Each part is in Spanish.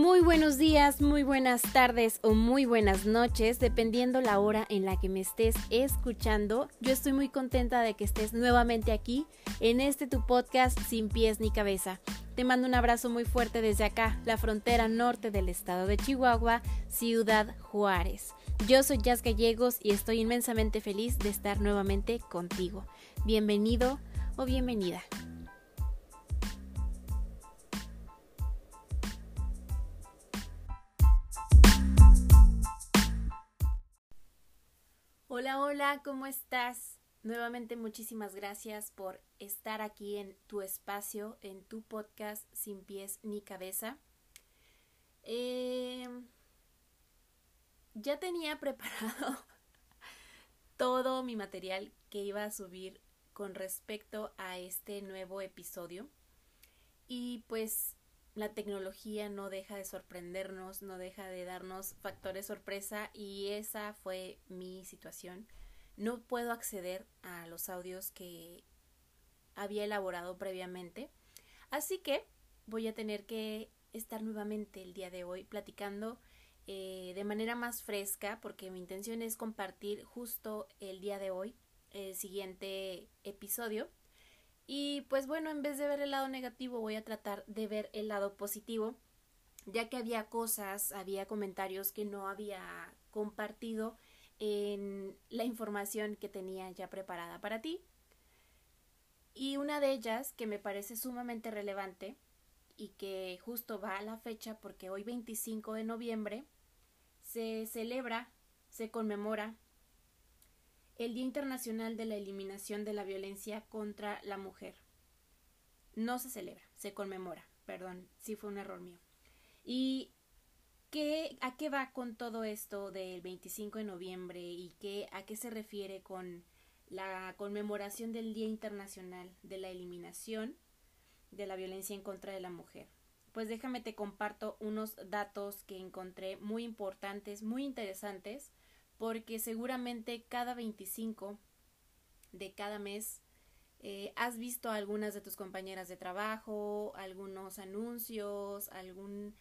Muy buenos días, muy buenas tardes o muy buenas noches, dependiendo la hora en la que me estés escuchando. Yo estoy muy contenta de que estés nuevamente aquí en este tu podcast sin pies ni cabeza. Te mando un abrazo muy fuerte desde acá, la frontera norte del estado de Chihuahua, Ciudad Juárez. Yo soy Jazz Gallegos y estoy inmensamente feliz de estar nuevamente contigo. Bienvenido o bienvenida. Hola, hola, ¿cómo estás? Nuevamente muchísimas gracias por estar aquí en tu espacio, en tu podcast sin pies ni cabeza. Em, ya tenía preparado todo mi material que iba a subir con respecto a este nuevo episodio y pues la tecnología no deja de sorprendernos, no deja de darnos factores sorpresa y esa fue mi situación. No puedo acceder a los audios que había elaborado previamente, así que voy a tener que estar nuevamente el día de hoy platicando eh, de manera más fresca porque mi intención es compartir justo el día de hoy el siguiente episodio y pues bueno, en vez de ver el lado negativo, voy a tratar de ver el lado positivo, ya que había cosas, había comentarios que no había compartido en la información que tenía ya preparada para ti. Y una de ellas que me parece sumamente relevante y que justo va a la fecha porque hoy 25 de noviembre se celebra, se conmemora el Día Internacional de la Eliminación de la Violencia contra la Mujer. No se celebra, se conmemora, perdón, sí fue un error mío. ¿Y qué, a qué va con todo esto del 25 de noviembre y qué, a qué se refiere con la conmemoración del Día Internacional de la Eliminación de la Violencia en contra de la Mujer? Pues déjame te comparto unos datos que encontré muy importantes, muy interesantes porque seguramente cada 25 de cada mes eh, has visto a algunas de tus compañeras de trabajo, algunos anuncios, alguna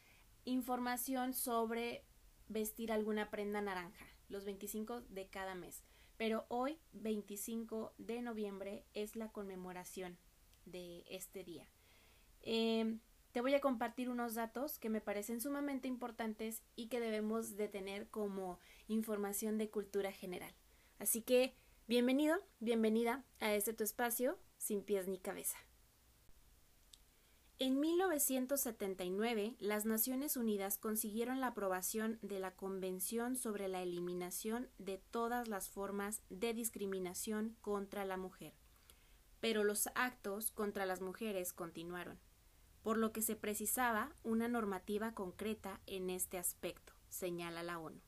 información sobre vestir alguna prenda naranja, los 25 de cada mes. Pero hoy, 25 de noviembre, es la conmemoración de este día. Em, te voy a compartir unos datos que me parecen sumamente importantes y que debemos de tener como información de cultura general. Así que, bienvenido, bienvenida a este tu espacio sin pies ni cabeza. En 1979, las Naciones Unidas consiguieron la aprobación de la Convención sobre la Eliminación de todas las formas de discriminación contra la mujer. Pero los actos contra las mujeres continuaron por lo que se precisaba una normativa concreta en este aspecto, señala la ONU.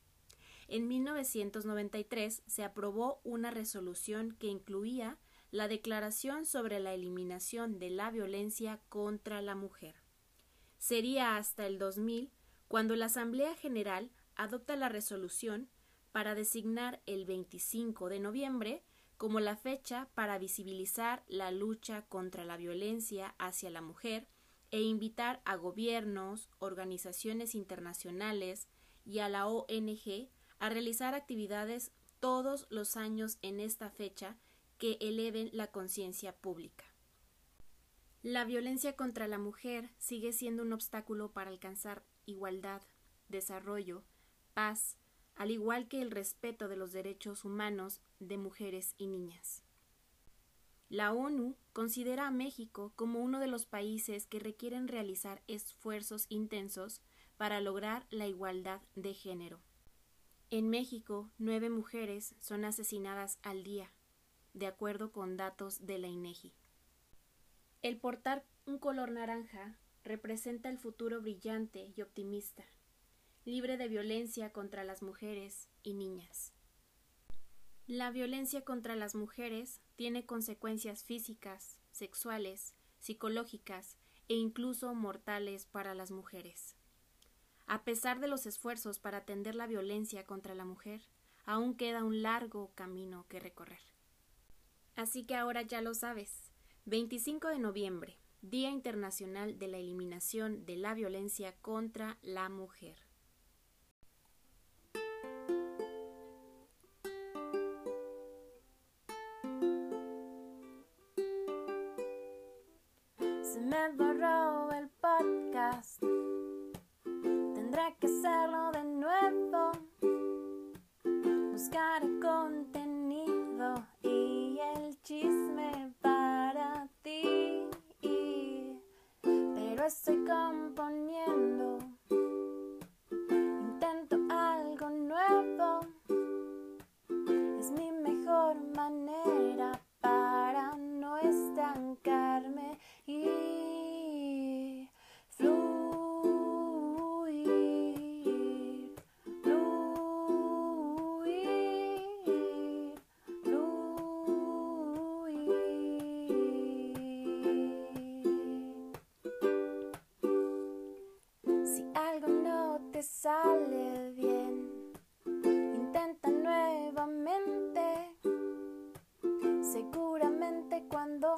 En 1993 se aprobó una resolución que incluía la Declaración sobre la Eliminación de la Violencia contra la Mujer. Sería hasta el 2000 cuando la Asamblea General adopta la resolución para designar el 25 de noviembre como la fecha para visibilizar la lucha contra la violencia hacia la mujer e invitar a gobiernos, organizaciones internacionales y a la ONG a realizar actividades todos los años en esta fecha que eleven la conciencia pública. La violencia contra la mujer sigue siendo un obstáculo para alcanzar igualdad, desarrollo, paz, al igual que el respeto de los derechos humanos de mujeres y niñas. La ONU considera a México como uno de los países que requieren realizar esfuerzos intensos para lograr la igualdad de género. En México, nueve mujeres son asesinadas al día, de acuerdo con datos de la INEGI. El portar un color naranja representa el futuro brillante y optimista, libre de violencia contra las mujeres y niñas. La violencia contra las mujeres tiene consecuencias físicas, sexuales, psicológicas e incluso mortales para las mujeres. A pesar de los esfuerzos para atender la violencia contra la mujer, aún queda un largo camino que recorrer. Así que ahora ya lo sabes. 25 de noviembre, Día Internacional de la Eliminación de la Violencia contra la Mujer. Cuando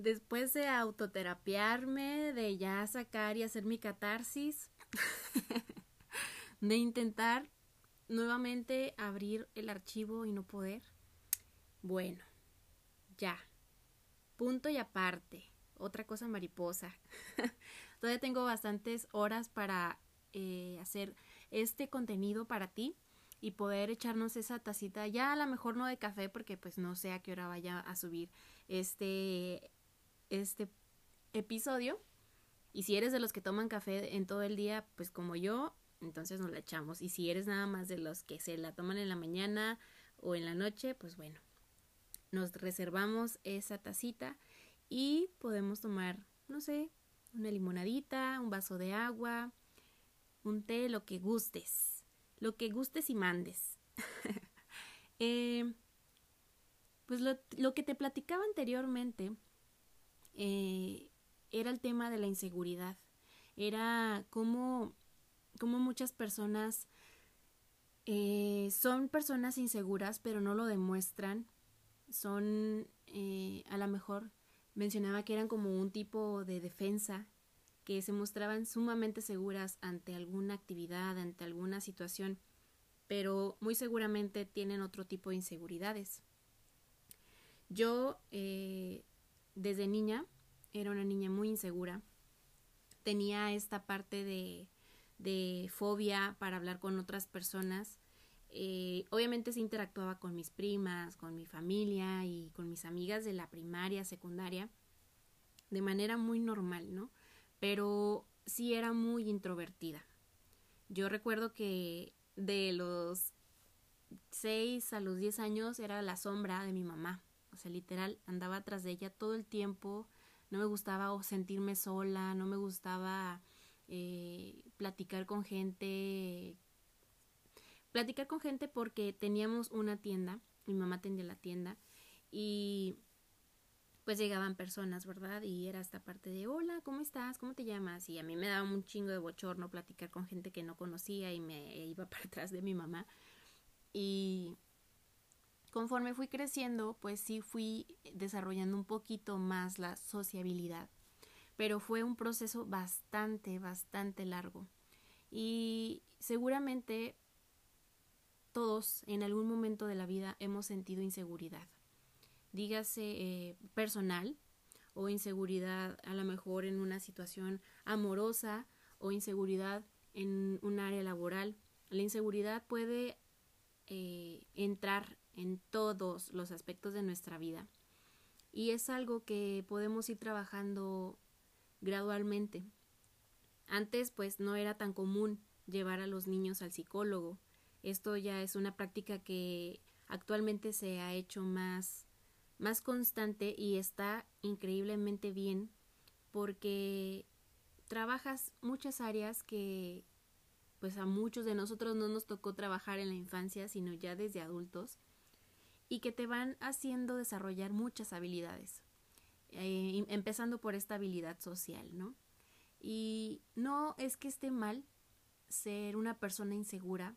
Después de autoterapiarme, de ya sacar y hacer mi catarsis, de intentar nuevamente abrir el archivo y no poder, bueno, ya, punto y aparte, otra cosa mariposa. Todavía tengo bastantes horas para eh, hacer este contenido para ti y poder echarnos esa tacita, ya a lo mejor no de café porque pues no sé a qué hora vaya a subir este este episodio. Y si eres de los que toman café en todo el día, pues como yo, entonces nos la echamos. Y si eres nada más de los que se la toman en la mañana o en la noche, pues bueno, nos reservamos esa tacita y podemos tomar, no sé, una limonadita, un vaso de agua, un té, lo que gustes, lo que gustes y mandes. eh, pues lo, lo que te platicaba anteriormente eh, era el tema de la inseguridad. Era cómo, cómo muchas personas eh, son personas inseguras, pero no lo demuestran. Son, eh, a lo mejor, mencionaba que eran como un tipo de defensa, que se mostraban sumamente seguras ante alguna actividad, ante alguna situación, pero muy seguramente tienen otro tipo de inseguridades. Yo, eh, desde niña, era una niña muy insegura. Tenía esta parte de, de fobia para hablar con otras personas. Eh, obviamente se interactuaba con mis primas, con mi familia y con mis amigas de la primaria, secundaria, de manera muy normal, ¿no? Pero sí era muy introvertida. Yo recuerdo que de los 6 a los 10 años era la sombra de mi mamá. Sea, literal, andaba atrás de ella todo el tiempo. No me gustaba sentirme sola, no me gustaba eh, platicar con gente. Platicar con gente porque teníamos una tienda, mi mamá atendía la tienda y pues llegaban personas, ¿verdad? Y era esta parte de, hola, ¿cómo estás? ¿Cómo te llamas? Y a mí me daba un chingo de bochorno platicar con gente que no conocía y me iba para atrás de mi mamá. Y conforme fui creciendo, pues sí fui desarrollando un poquito más la sociabilidad. pero fue un proceso bastante, bastante largo. Y seguramente todos en algún momento de la vida hemos sentido inseguridad. Dígase eh, personal o inseguridad a lo mejor en una situación amorosa o inseguridad en un área laboral. La inseguridad puede eh, entrar en todos los aspectos de nuestra vida y es algo que podemos ir trabajando gradualmente. Antes pues no era tan común llevar a los niños al psicólogo. Esto ya es una práctica que actualmente se ha hecho más más constante y está increíblemente bien porque trabajas muchas áreas que pues a muchos de nosotros no nos tocó trabajar en la infancia, sino ya desde adultos, y que te van haciendo desarrollar muchas habilidades, eh, empezando por esta habilidad social, ¿no? Y no es que esté mal ser una persona insegura,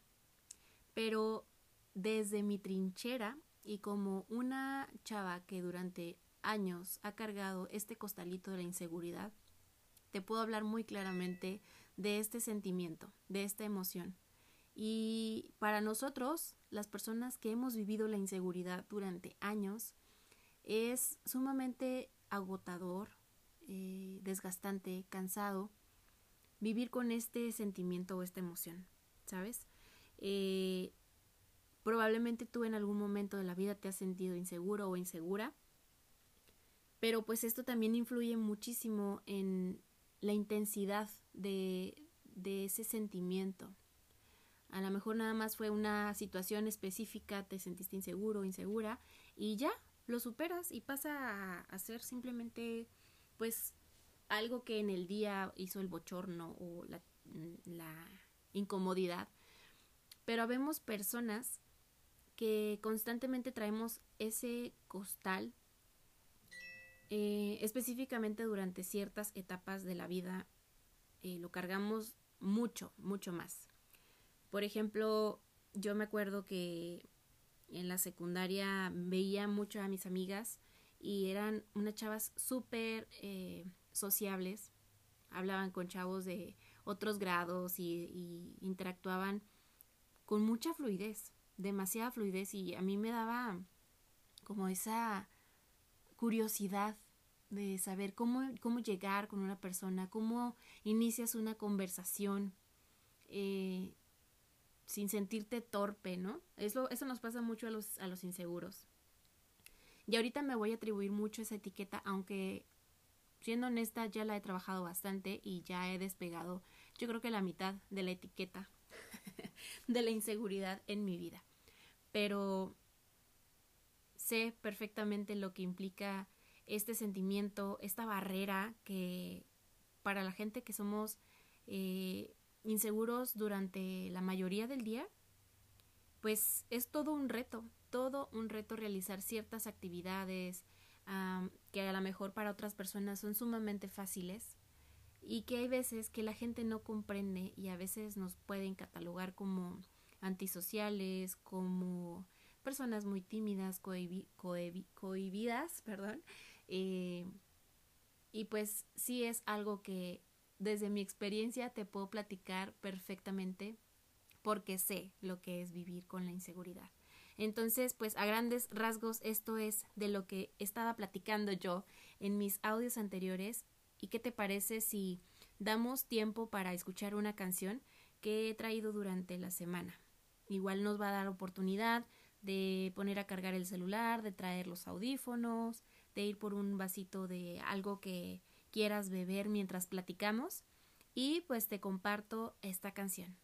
pero desde mi trinchera y como una chava que durante años ha cargado este costalito de la inseguridad, te puedo hablar muy claramente de este sentimiento, de esta emoción. Y para nosotros, las personas que hemos vivido la inseguridad durante años, es sumamente agotador, eh, desgastante, cansado, vivir con este sentimiento o esta emoción, ¿sabes? Eh, probablemente tú en algún momento de la vida te has sentido inseguro o insegura, pero pues esto también influye muchísimo en la intensidad de, de ese sentimiento. A lo mejor nada más fue una situación específica, te sentiste inseguro o insegura y ya lo superas y pasa a, ser simplemente pues algo que en el día hizo el bochorno o la, la incomodidad. Pero vemos personas que constantemente traemos ese costal eh, específicamente durante ciertas etapas de la vida eh, lo cargamos mucho, mucho más. Por ejemplo, yo me acuerdo que en la secundaria veía mucho a mis amigas y eran unas chavas súper eh, sociables, hablaban con chavos de otros grados y, interactuaban con mucha fluidez, demasiada fluidez y a mí me daba como esa curiosidad de saber cómo, cómo llegar con una persona, cómo inicias una conversación eh, sin sentirte torpe, ¿no? Eso, eso nos pasa mucho a los, a los inseguros. Y ahorita me voy a atribuir mucho esa etiqueta, aunque siendo honesta ya la he trabajado bastante y ya he despegado yo creo que la mitad de la etiqueta de la inseguridad en mi vida. Pero sé perfectamente lo que implica este sentimiento, esta barrera que para la gente que somos eh, inseguros durante la mayoría del día, pues es todo un reto, todo un reto realizar ciertas actividades que a lo mejor para otras personas son sumamente fáciles y que hay veces que la gente no comprende y a veces nos pueden catalogar como antisociales, como personas muy tímidas, cohibidas, perdón, eh, y pues sí es algo que desde mi experiencia te puedo platicar perfectamente porque sé lo que es vivir con la inseguridad. Entonces, pues a grandes rasgos esto es de lo que estaba platicando yo en mis audios anteriores. ¿Y qué te parece si damos tiempo para escuchar una canción que he traído durante la semana? Igual nos va a dar oportunidad de poner a cargar el celular, de traer los audífonos, de ir por un vasito de algo que quieras beber mientras platicamos y pues te comparto esta canción.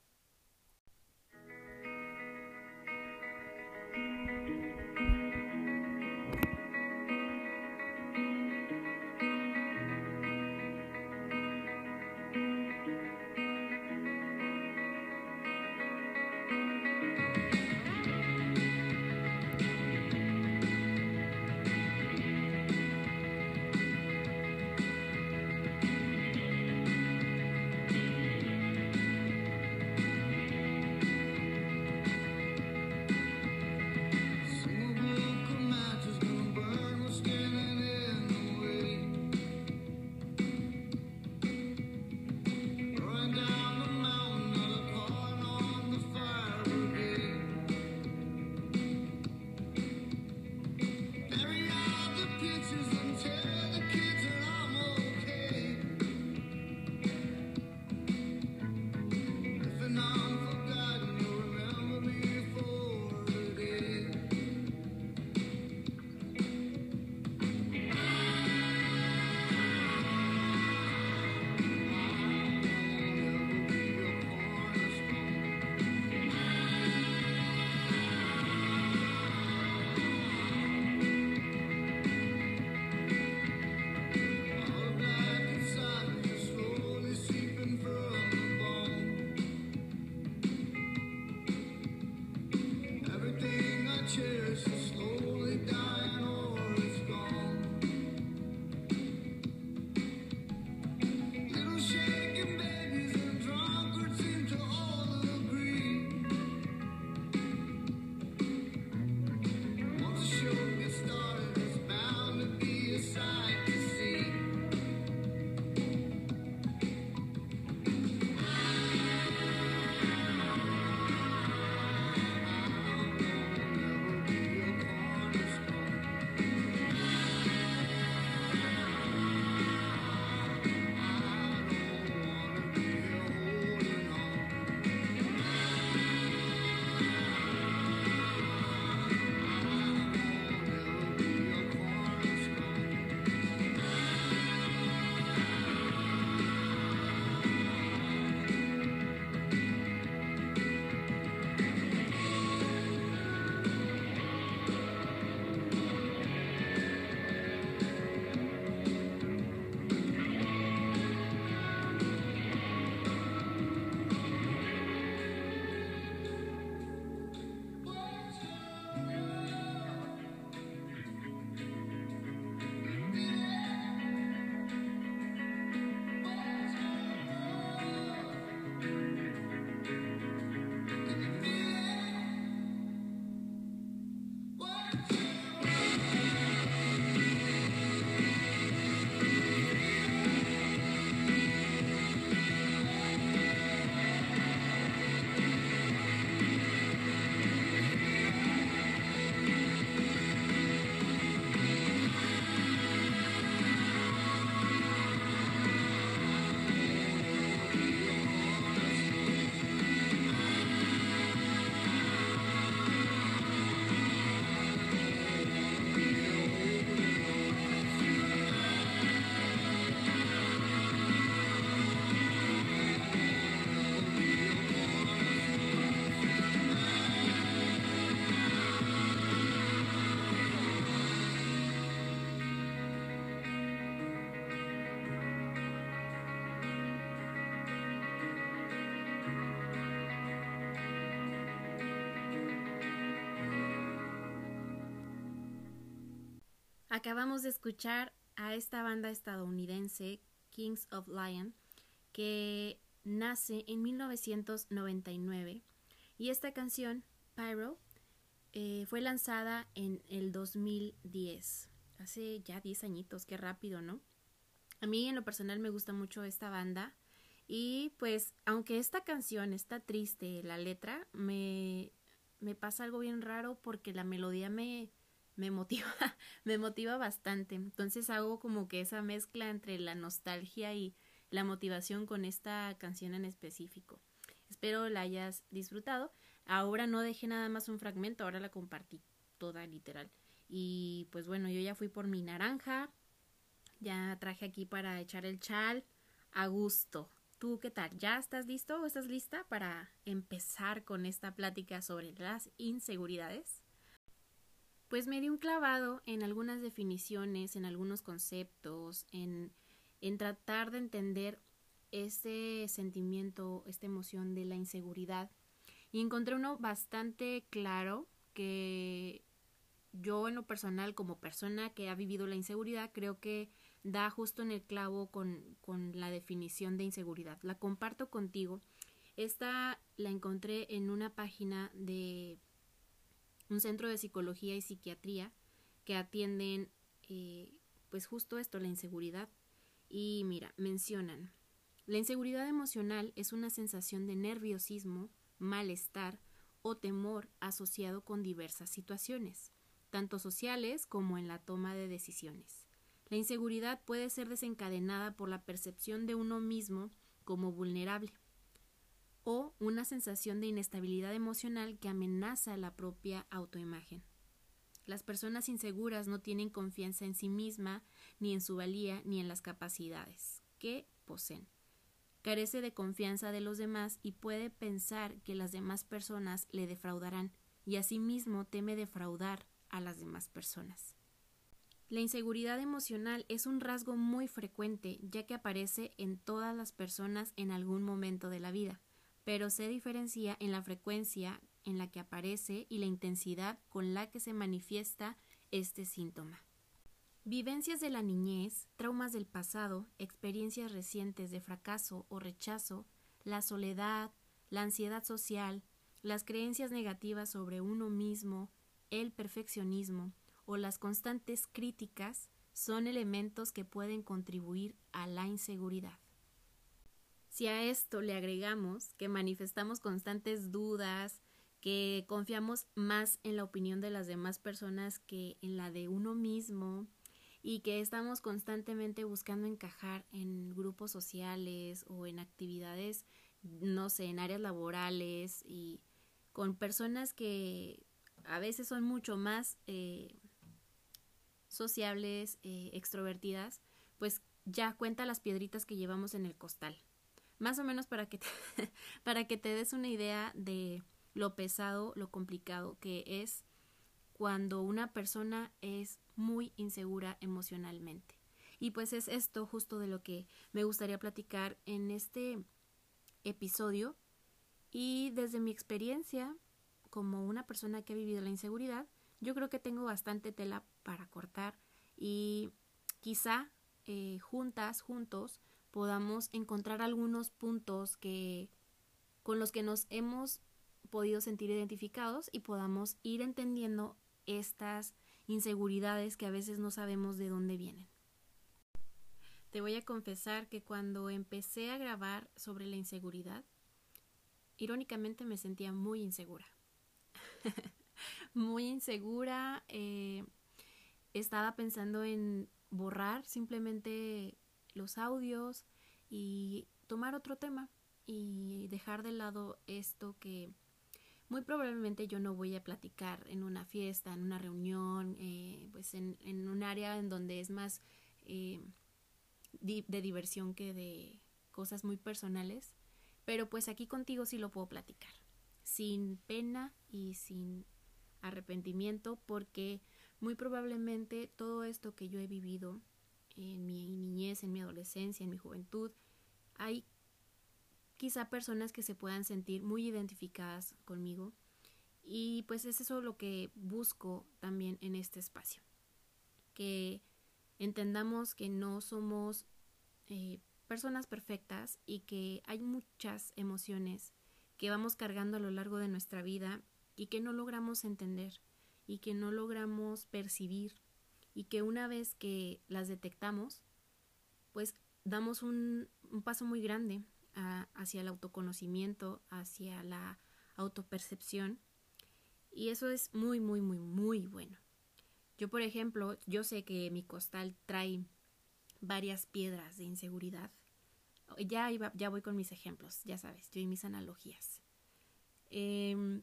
Acabamos de escuchar a esta banda estadounidense, Kings of Lion, que nace en 1999 y esta canción, Pyro, eh, fue lanzada en el 2010, hace ya 10 añitos, qué rápido, ¿no? A mí en lo personal me gusta mucho esta banda. Y pues aunque esta canción está triste, la letra, me, me pasa algo bien raro porque la melodía me, me motiva, me motiva bastante. Entonces hago como que esa mezcla entre la nostalgia y la motivación con esta canción en específico. Espero la hayas disfrutado. Ahora no dejé nada más un fragmento, ahora la compartí toda literal. Y pues bueno, yo ya fui por mi naranja, ya traje aquí para echar el chal a gusto. ¿Tú qué tal? ¿Ya estás listo o estás lista para empezar con esta plática sobre las inseguridades? Pues me di un clavado en algunas definiciones, en algunos conceptos, en, en tratar de entender este sentimiento, esta emoción de la inseguridad. Y encontré uno bastante claro que yo en lo personal, como persona que ha vivido la inseguridad, creo que da justo en el clavo con, con la definición de inseguridad. La comparto contigo. Esta la encontré en una página de un centro de psicología y psiquiatría que atienden eh, pues justo esto, la inseguridad. Y mira, mencionan, la inseguridad emocional es una sensación de nerviosismo, malestar o temor asociado con diversas situaciones, tanto sociales como en la toma de decisiones. La inseguridad puede ser desencadenada por la percepción de uno mismo como vulnerable, o una sensación de inestabilidad emocional que amenaza la propia autoimagen. Las personas inseguras no tienen confianza en sí misma, ni en su valía, ni en las capacidades que poseen. Carece de confianza de los demás y puede pensar que las demás personas le defraudarán, y asimismo teme defraudar a las demás personas. La inseguridad emocional es un rasgo muy frecuente, ya que aparece en todas las personas en algún momento de la vida pero se diferencia en la frecuencia en la que aparece y la intensidad con la que se manifiesta este síntoma. Vivencias de la niñez, traumas del pasado, experiencias recientes de fracaso o rechazo, la soledad, la ansiedad social, las creencias negativas sobre uno mismo, el perfeccionismo o las constantes críticas son elementos que pueden contribuir a la inseguridad. Si a esto le agregamos que manifestamos constantes dudas, que confiamos más en la opinión de las demás personas que en la de uno mismo y que estamos constantemente buscando encajar en grupos sociales o en actividades, no sé, en áreas laborales y con personas que a veces son mucho más eh, sociables, eh, extrovertidas, pues ya cuenta las piedritas que llevamos en el costal más o menos para que te, para que te des una idea de lo pesado, lo complicado que es cuando una persona es muy insegura emocionalmente. Y pues es esto justo de lo que me gustaría platicar en este episodio y desde mi experiencia como una persona que ha vivido la inseguridad, yo creo que tengo bastante tela para cortar y quizá eh, juntas, juntos, podamos encontrar algunos puntos que con los que nos hemos podido sentir identificados y podamos ir entendiendo estas inseguridades que a veces no sabemos de dónde vienen. Te voy a confesar que cuando empecé a grabar sobre la inseguridad, irónicamente me sentía muy insegura. muy insegura. Eh, estaba pensando en borrar simplemente los audios y tomar otro tema y dejar de lado esto que muy probablemente yo no voy a platicar en una fiesta, en una reunión, eh, pues en, un área en donde es más eh, de diversión que de cosas muy personales, pero pues aquí contigo sí lo puedo platicar, sin pena y sin arrepentimiento, porque muy probablemente todo esto que yo he vivido en mi niñez, en mi adolescencia, en mi juventud, hay quizá personas que se puedan sentir muy identificadas conmigo y pues es eso lo que busco también en este espacio. que entendamos que no somos eh, personas perfectas y que hay muchas emociones que vamos cargando a lo largo de nuestra vida y que no logramos entender y que no logramos percibir y que una vez que las detectamos, pues damos un, paso muy grande hacia el autoconocimiento, hacia la autopercepción y eso es muy, muy, muy, muy bueno. Yo, por ejemplo, yo sé que mi costal trae varias piedras de inseguridad. Ya, ya voy con mis ejemplos, ya sabes, yo y mis analogías. Em,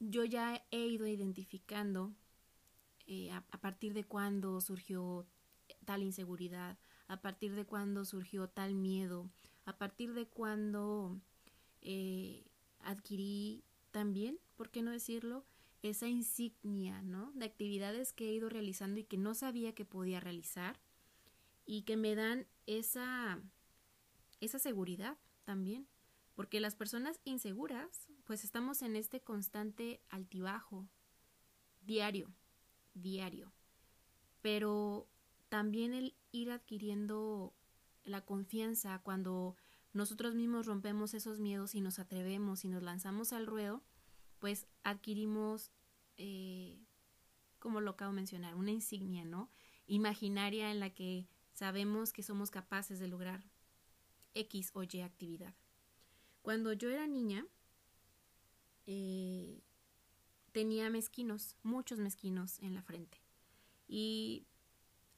yo ya he ido identificando eh, a, partir de cuándo surgió tal inseguridad, a partir de cuándo surgió tal miedo, a partir de cuándo eh, adquirí también, ¿por qué no decirlo? Esa insignia, ¿no? De actividades que he ido realizando y que no sabía que podía realizar y que me dan esa, esa seguridad también. Porque las personas inseguras, pues estamos en este constante altibajo, diario, diario. Pero también el ir adquiriendo la confianza cuando nosotros mismos rompemos esos miedos y nos atrevemos y nos lanzamos al ruedo, pues adquirimos, eh, como lo acabo de mencionar, una insignia, ¿no? Imaginaria en la que sabemos que somos capaces de lograr X o Y actividad. Cuando yo era niña, eh, tenía mezquinos, muchos mezquinos en la frente. Y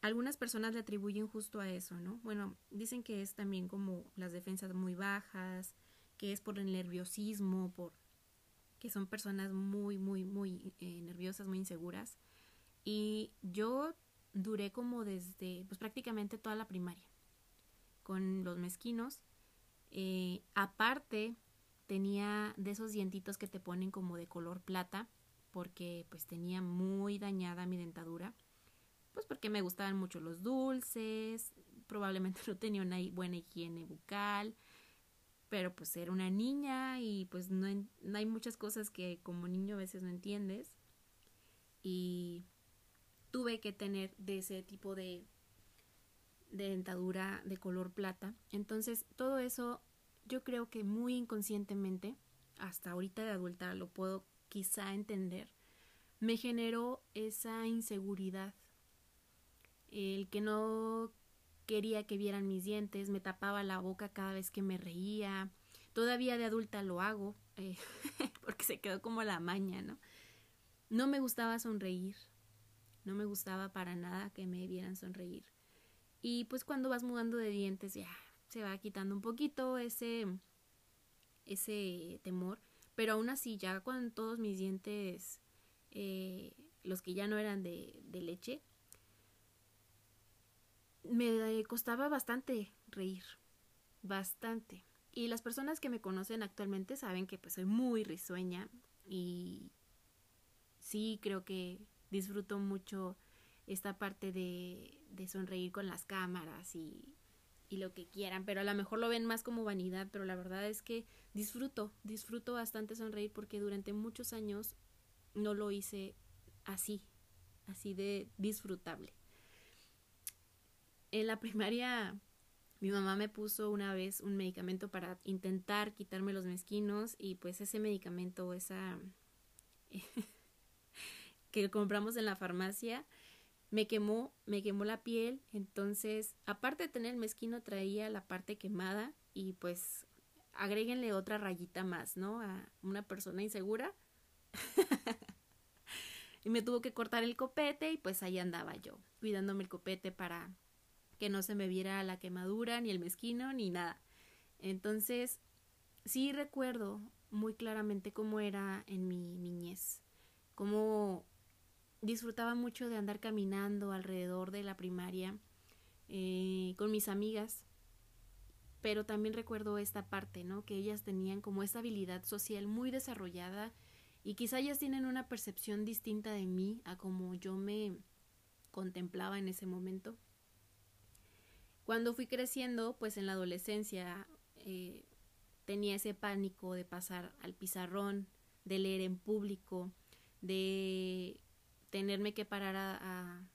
algunas personas le atribuyen justo a eso, ¿no? Bueno, dicen que es también como las defensas muy bajas, que es por el nerviosismo, por que son personas muy, muy, muy eh, nerviosas, muy inseguras. Y yo duré como desde, pues prácticamente toda la primaria, con los mezquinos. Eh, aparte, tenía de esos dientitos que te ponen como de color plata, porque pues tenía muy dañada mi dentadura pues porque me gustaban mucho los dulces, probablemente no tenía una buena higiene bucal, pero pues era una niña y pues no, hay muchas cosas que como niño a veces no entiendes y tuve que tener de ese tipo de, de dentadura de color plata. Entonces todo eso yo creo que muy inconscientemente, hasta ahorita de adulta lo puedo quizá entender, me generó esa inseguridad el que no quería que vieran mis dientes, me tapaba la boca cada vez que me reía. Todavía de adulta lo hago, eh, porque se quedó como la maña, ¿no? No me gustaba sonreír, no me gustaba para nada que me vieran sonreír. Y pues cuando vas mudando de dientes ya se va quitando un poquito ese, ese temor, pero aún así ya cuando todos mis dientes, eh, los que ya no eran de, de leche, me costaba bastante reír, bastante. Y las personas que me conocen actualmente saben que pues soy muy risueña y sí creo que disfruto mucho esta parte de, de sonreír con las cámaras y, y lo que quieran, pero a lo mejor lo ven más como vanidad, pero la verdad es que disfruto, disfruto bastante sonreír porque durante muchos años no lo hice así, así de disfrutable. En la primaria mi mamá me puso una vez un medicamento para intentar quitarme los mezquinos y pues ese medicamento, esa que compramos en la farmacia, me quemó, me quemó la piel, entonces aparte de tener el mezquino traía la parte quemada y pues agréguenle otra rayita más, ¿no? A una persona insegura. y me tuvo que cortar el copete y pues ahí andaba yo, cuidándome el copete para que no se me viera la quemadura, ni el mezquino, ni nada. Entonces, sí recuerdo muy claramente cómo era en mi niñez, cómo disfrutaba mucho de andar caminando alrededor de la primaria eh, con mis amigas, pero también recuerdo esta parte, ¿no? Que ellas tenían como esta habilidad social muy desarrollada y quizá ellas tienen una percepción distinta de mí a como yo me contemplaba en ese momento. Cuando fui creciendo, pues en la adolescencia eh, tenía ese pánico de pasar al pizarrón, de leer en público, de tenerme que parar a,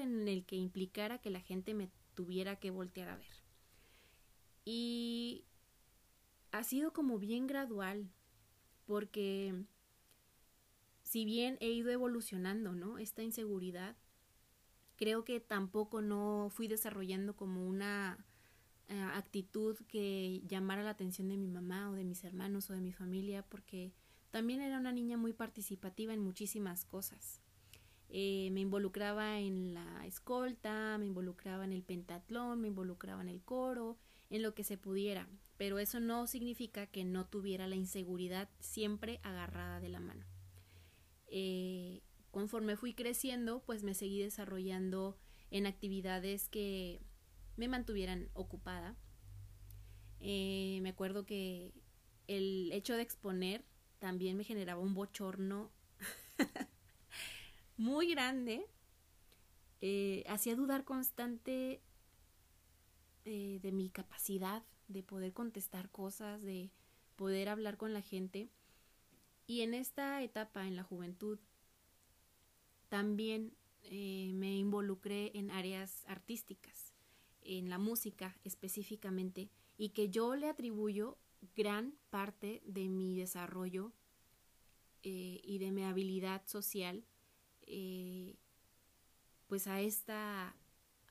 en el que implicara que la gente me tuviera que voltear a ver. Y ha sido como bien gradual, porque si bien he ido evolucionando, ¿no? Esta inseguridad, creo que tampoco no fui desarrollando como una eh, actitud que llamara la atención de mi mamá o de mis hermanos o de mi familia, porque también era una niña muy participativa en muchísimas cosas. Eh, me involucraba en la escolta, me involucraba en el pentatlón, me involucraba en el coro, en lo que se pudiera, pero eso no significa que no tuviera la inseguridad siempre agarrada de la mano. Eh, conforme fui creciendo, pues me seguí desarrollando en actividades que me mantuvieran ocupada. Eh, me acuerdo que el hecho de exponer también me generaba un bochorno muy grande. Eh, hacía dudar constante eh, de mi capacidad de poder contestar cosas, de poder hablar con la gente. Y en esta etapa, en la juventud, también eh, me involucré en áreas artísticas, en la música específicamente, y que yo le atribuyo gran parte de mi desarrollo eh, y de mi habilidad social eh, pues a esta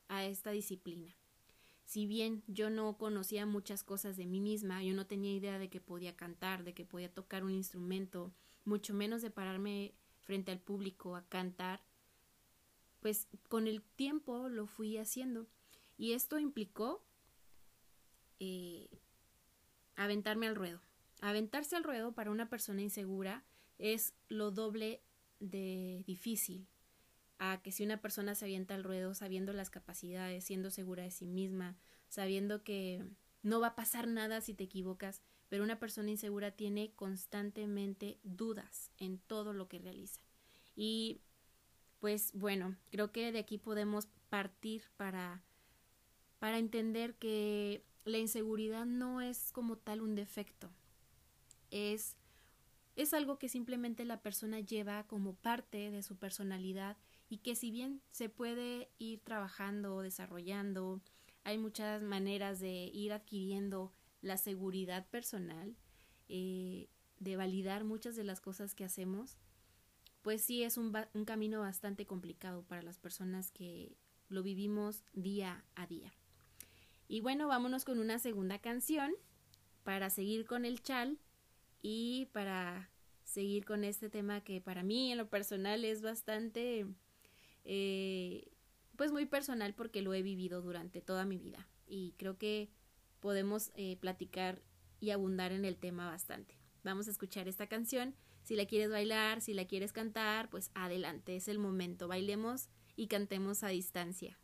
a esta disciplina. Si bien yo no conocía muchas cosas de mí misma yo no tenía idea de que podía cantar de que podía tocar un instrumento mucho menos de pararme frente al público a cantar pues con el tiempo lo fui haciendo. Y esto implicó eh, aventarme al ruedo aventarse al ruedo para una persona insegura es lo doble de difícil a que si una persona se avienta al ruedo sabiendo las capacidades, siendo segura de sí misma, sabiendo que no va a pasar nada si te equivocas, pero una persona insegura tiene constantemente dudas en todo lo que realiza. Y pues bueno, creo que de aquí podemos partir para para entender que la inseguridad no es como tal un defecto. Es es algo que simplemente la persona lleva como parte de su personalidad y que si bien se puede ir trabajando, desarrollando, hay muchas maneras de ir adquiriendo la seguridad personal, eh, de validar muchas de las cosas que hacemos, pues sí es un, un camino bastante complicado para las personas que lo vivimos día a día. Y bueno, vámonos con una segunda canción para seguir con el chal y para seguir con este tema que para mí en lo personal es bastante, eh, pues muy personal porque lo he vivido durante toda mi vida y creo que podemos eh, platicar y abundar en el tema bastante. Vamos a escuchar esta canción. Si la quieres bailar, si la quieres cantar, pues adelante, es el momento. Bailemos y cantemos a distancia.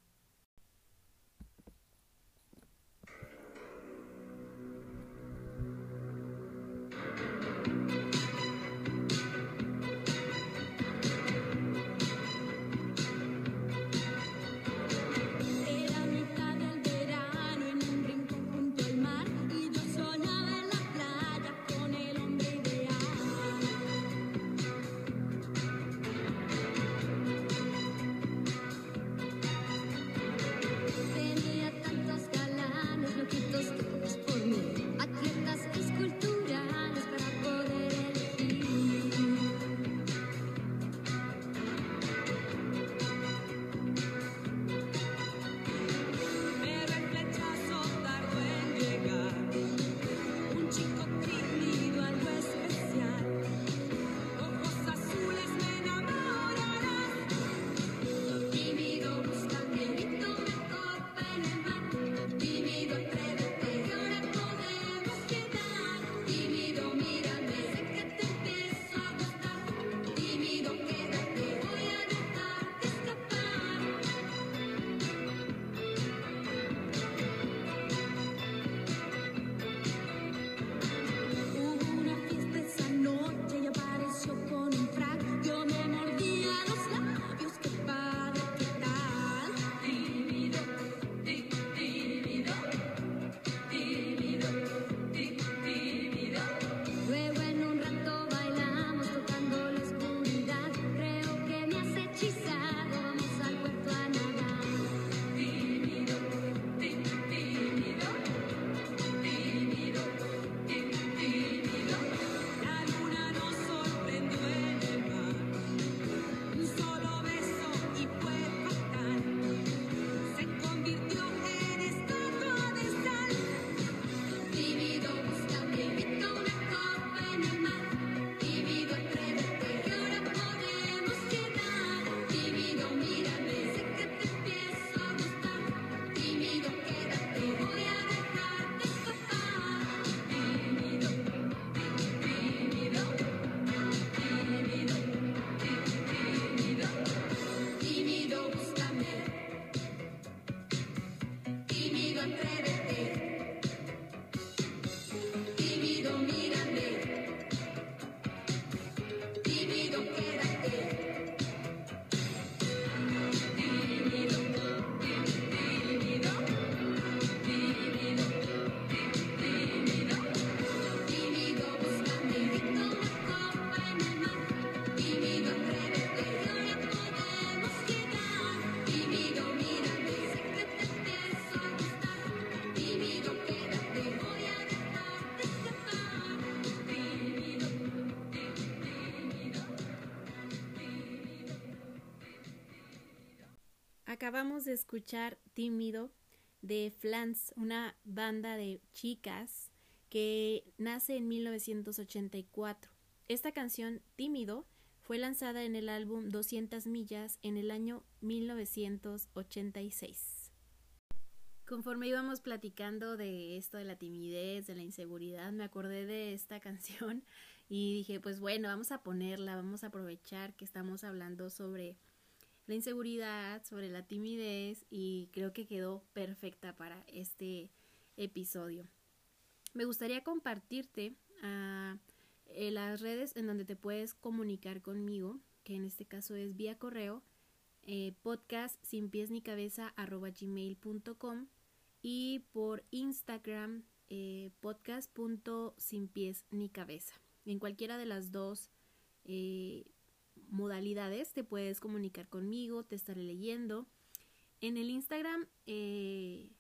De escuchar Tímido de Flans, una banda de chicas que nace en 1984. Esta canción, Tímido, fue lanzada en el álbum 200 millas en el año 1986. Conforme íbamos platicando de esto de la timidez, de la inseguridad, me acordé de esta canción y dije, pues bueno, vamos a ponerla, vamos a aprovechar que estamos hablando sobre la inseguridad, sobre la timidez y creo que quedó perfecta para este episodio. Me gustaría compartirte uh, las redes en donde te puedes comunicar conmigo, que en este caso es vía correo, eh, podcast sin pies ni cabeza y por Instagram eh, pies ni cabeza. En cualquiera de las dos eh, modalidades te puedes comunicar conmigo, te estaré leyendo. En el Instagram eh,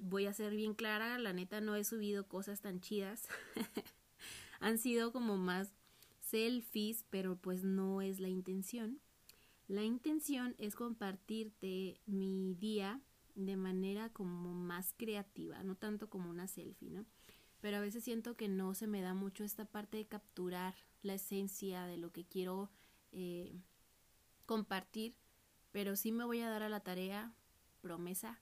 voy a ser bien clara, la neta no he subido cosas tan chidas. Han sido como más selfies, pero pues no es la intención. La intención es compartirte mi día de manera como más creativa, no tanto como una selfie, ¿no? Pero a veces siento que no se me da mucho esta parte de capturar la esencia de lo que quiero eh, compartir, pero sí me voy a dar a la tarea, promesa,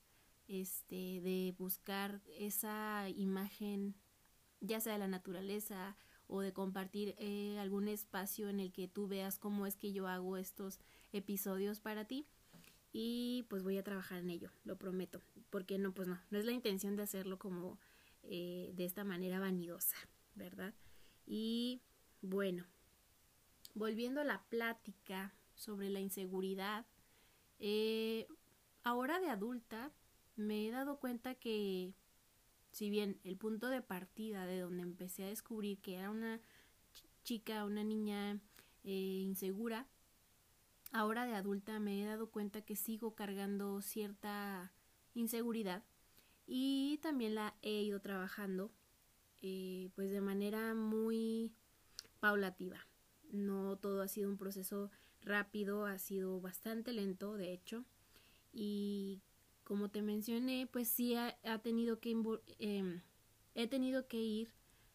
este, de buscar esa imagen, ya sea de la naturaleza o de compartir eh, algún espacio en el que tú veas cómo es que yo hago estos episodios para ti y pues voy a trabajar en ello, lo prometo, porque no, pues no, no es la intención de hacerlo como eh, de esta manera vanidosa, ¿verdad? Y bueno, volviendo a la plática sobre la inseguridad, eh, ahora de adulta me he dado cuenta que si bien el punto de partida de donde empecé a descubrir que era una chica, una niña eh, insegura, ahora de adulta me he dado cuenta que sigo cargando cierta inseguridad y también la he ido trabajando eh, pues de manera muy paulativa. No todo ha sido un proceso rápido, ha sido bastante lento, de hecho. Y como te mencioné, pues sí ha, tenido que eh, he tenido que ir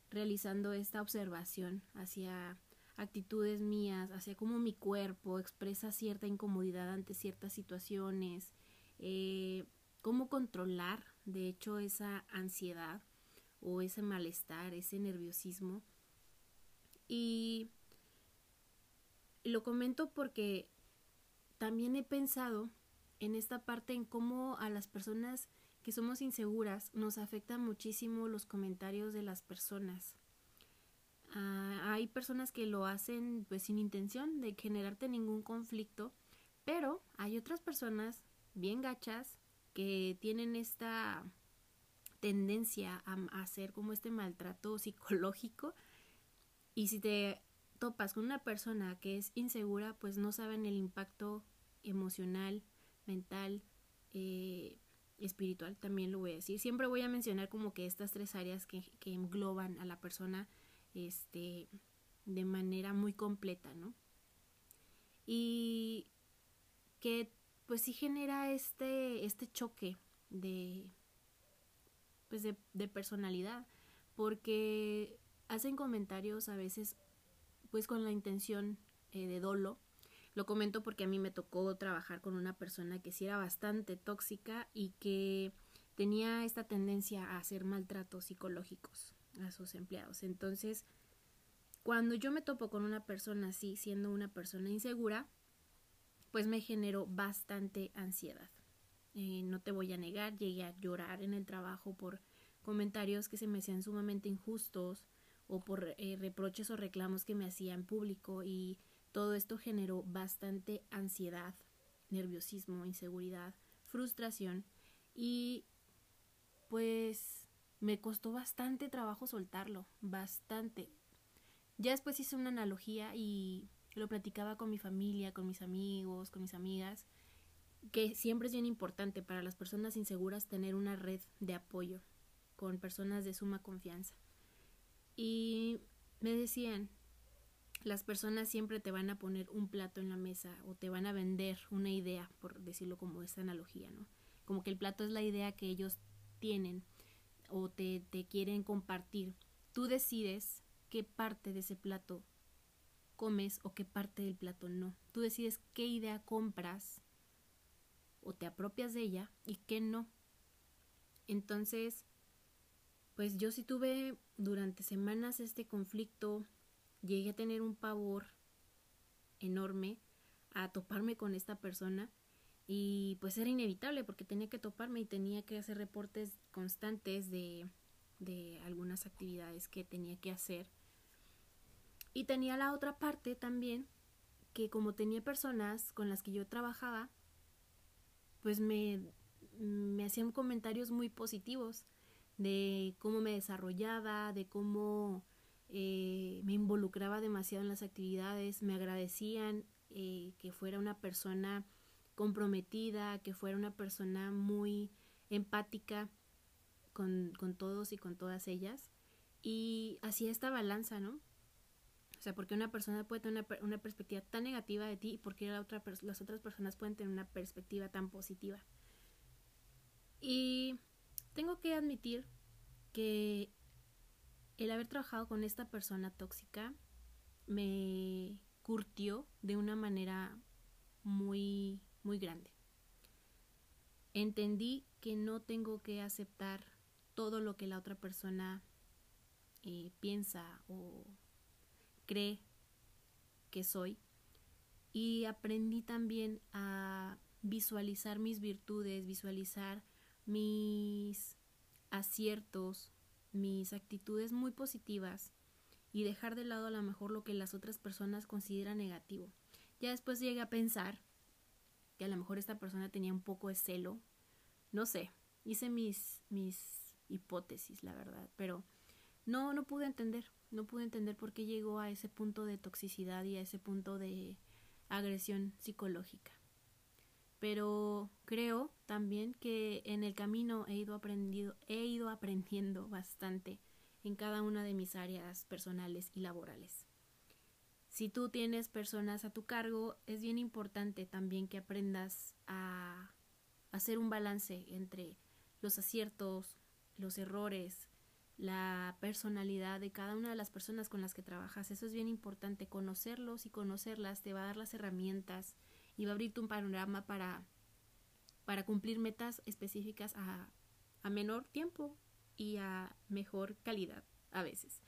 realizando esta observación hacia actitudes mías, hacia cómo mi cuerpo expresa cierta incomodidad ante ciertas situaciones, eh, cómo controlar, de hecho, esa ansiedad o ese malestar, ese nerviosismo. Y lo comento porque también he pensado en esta parte en cómo a las personas que somos inseguras nos afectan muchísimo los comentarios de las personas. Ah, hay personas que lo hacen pues sin intención de generarte ningún conflicto, pero hay otras personas bien gachas que tienen esta tendencia a hacer como este maltrato psicológico y si te topas con una persona que es insegura, pues no saben el impacto emocional, mental, eh, espiritual, también lo voy a decir. Siempre voy a mencionar como que estas tres áreas que, que engloban a la persona este, de manera muy completa, ¿no? Y que pues sí genera este, este choque de, pues de, de personalidad, porque hacen comentarios a veces pues con la intención eh, de dolo. Lo comento porque a mí me tocó trabajar con una persona que sí era bastante tóxica y que tenía esta tendencia a hacer maltratos psicológicos a sus empleados. Entonces, cuando yo me topo con una persona así, siendo una persona insegura, pues me generó bastante ansiedad. Eh, no te voy a negar, llegué a llorar en el trabajo por comentarios que se me hacían sumamente injustos, o por eh, reproches o reclamos que me hacía en público y todo esto generó bastante ansiedad, nerviosismo, inseguridad, frustración y pues me costó bastante trabajo soltarlo, bastante. Ya después hice una analogía y lo platicaba con mi familia, con mis amigos, con mis amigas, que siempre es bien importante para las personas inseguras tener una red de apoyo con personas de suma confianza. Y me decían, las personas siempre te van a poner un plato en la mesa o te van a vender una idea, por decirlo como esta analogía, ¿no? Como que el plato es la idea que ellos tienen o te, te quieren compartir. Tú decides qué parte de ese plato comes o qué parte del plato no. Tú decides qué idea compras o te apropias de ella y qué no. Entonces, pues yo sí tuve durante semanas este conflicto, llegué a tener un pavor enorme a toparme con esta persona y pues era inevitable porque tenía que toparme y tenía que hacer reportes constantes de, de algunas actividades que tenía que hacer. Y tenía la otra parte también que como tenía personas con las que yo trabajaba, pues me, me hacían comentarios muy positivos de cómo me desarrollaba, de cómo eh, me involucraba demasiado en las actividades, me agradecían eh, que fuera una persona comprometida, que fuera una persona muy empática con, con todos y con todas ellas. Y hacía esta balanza, ¿no? O sea, porque una persona puede tener una, una perspectiva tan negativa de ti y porque las otras personas pueden tener una perspectiva tan positiva. Y tengo que admitir que el haber trabajado con esta persona tóxica me curtió de una manera muy, muy grande. Entendí que no tengo que aceptar todo lo que la otra persona eh, piensa o cree que soy. Y aprendí también a visualizar mis virtudes, visualizar mis aciertos, mis actitudes muy positivas y dejar de lado a lo mejor lo que las otras personas consideran negativo. Ya después llegué a pensar que a lo mejor esta persona tenía un poco de celo, no sé, hice mis mis hipótesis, la verdad, pero no no pude entender, no pude entender por qué llegó a ese punto de toxicidad y a ese punto de agresión psicológica pero creo también que en el camino he ido aprendido, he ido aprendiendo bastante en cada una de mis áreas personales y laborales. Si tú tienes personas a tu cargo, es bien importante también que aprendas a hacer un balance entre los aciertos, los errores, la personalidad de cada una de las personas con las que trabajas. Eso es bien importante. Conocerlos y conocerlas te va a dar las herramientas y va a abrirte un panorama para, para cumplir metas específicas a, a menor tiempo y a mejor calidad a veces.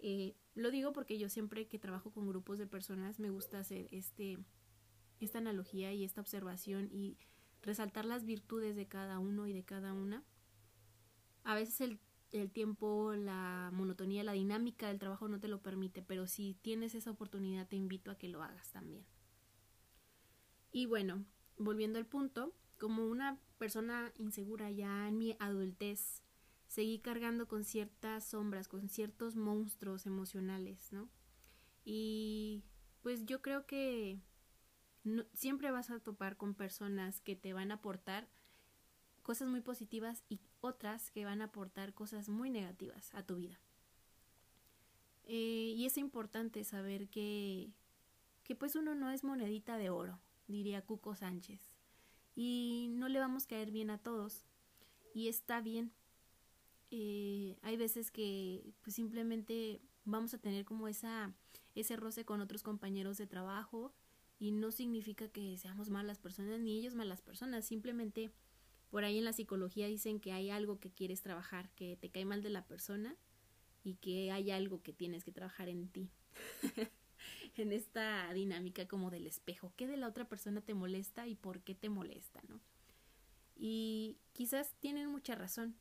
Eh, lo digo porque yo siempre que trabajo con grupos de personas me gusta hacer este, esta analogía y esta observación y resaltar las virtudes de cada uno y de cada una. A veces el, el tiempo, la monotonía, la dinámica del trabajo no te lo permite, pero si tienes esa oportunidad te invito a que lo hagas también. Y bueno, volviendo al punto, como una persona insegura ya en mi adultez, seguí cargando con ciertas sombras, con ciertos monstruos emocionales, ¿no? Y pues yo creo que siempre vas a topar con personas que te van a aportar cosas muy positivas y otras que van a aportar cosas muy negativas a tu vida. Eh, y es importante saber que, que pues uno no es monedita de oro, diría Cuco Sánchez. Y no le vamos a caer bien a todos. Y está bien. Eh, hay veces que pues, simplemente vamos a tener como esa, ese roce con otros compañeros de trabajo y no significa que seamos malas personas ni ellos malas personas, simplemente por ahí en la psicología dicen que hay algo que quieres trabajar, que te cae mal de la persona y que hay algo que tienes que trabajar en ti. en esta dinámica como del espejo. ¿Qué de la otra persona te molesta y por qué te molesta, no? Y quizás tienen mucha razón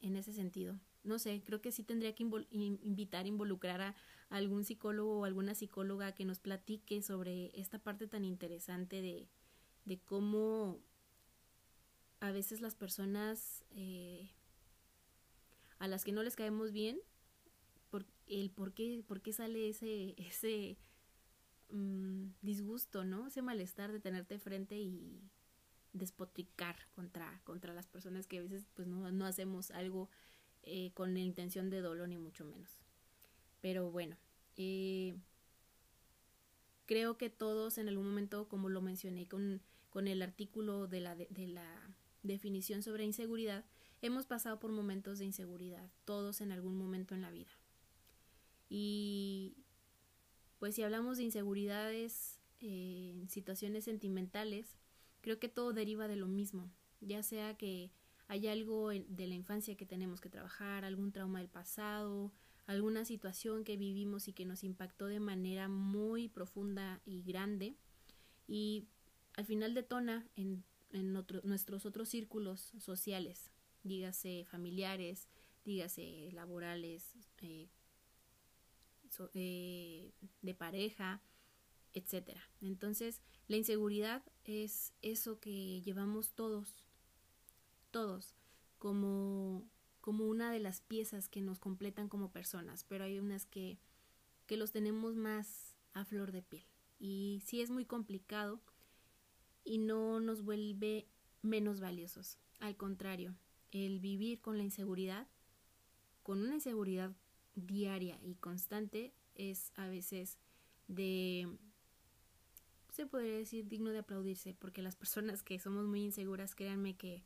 en ese sentido. No sé, creo que sí tendría que invitar, involucrar a algún psicólogo o alguna psicóloga que nos platique sobre esta parte tan interesante de, de cómo a veces las personas eh, a las que no les caemos bien por, el por qué, por qué sale ese mm, disgusto, ¿no? Ese malestar de tenerte frente y despotricar contra, contra las personas que a veces pues no, no hacemos algo eh, con intención de dolor ni mucho menos. Pero bueno, eh, creo que todos en algún momento, como lo mencioné con, con el artículo de la, de, la definición sobre inseguridad, hemos pasado por momentos de inseguridad, todos en algún momento en la vida. Y pues si hablamos de inseguridades eh, en situaciones sentimentales, creo que todo deriva de lo mismo, ya sea que hay algo de la infancia que tenemos que trabajar, algún trauma del pasado, alguna situación que vivimos y que nos impactó de manera muy profunda y grande y al final detona en, en nuestros otros círculos sociales, dígase familiares, dígase laborales, eh, eh, de pareja, etcétera. Entonces, la inseguridad es eso que llevamos todos, todos, como como una de las piezas que nos completan como personas, pero hay unas que, que los tenemos más a flor de piel. Y sí es muy complicado y no nos vuelve menos valiosos. Al contrario, el vivir con la inseguridad, con una inseguridad diaria y constante, es a veces de se podría decir digno de aplaudirse, porque las personas que somos muy inseguras, créanme que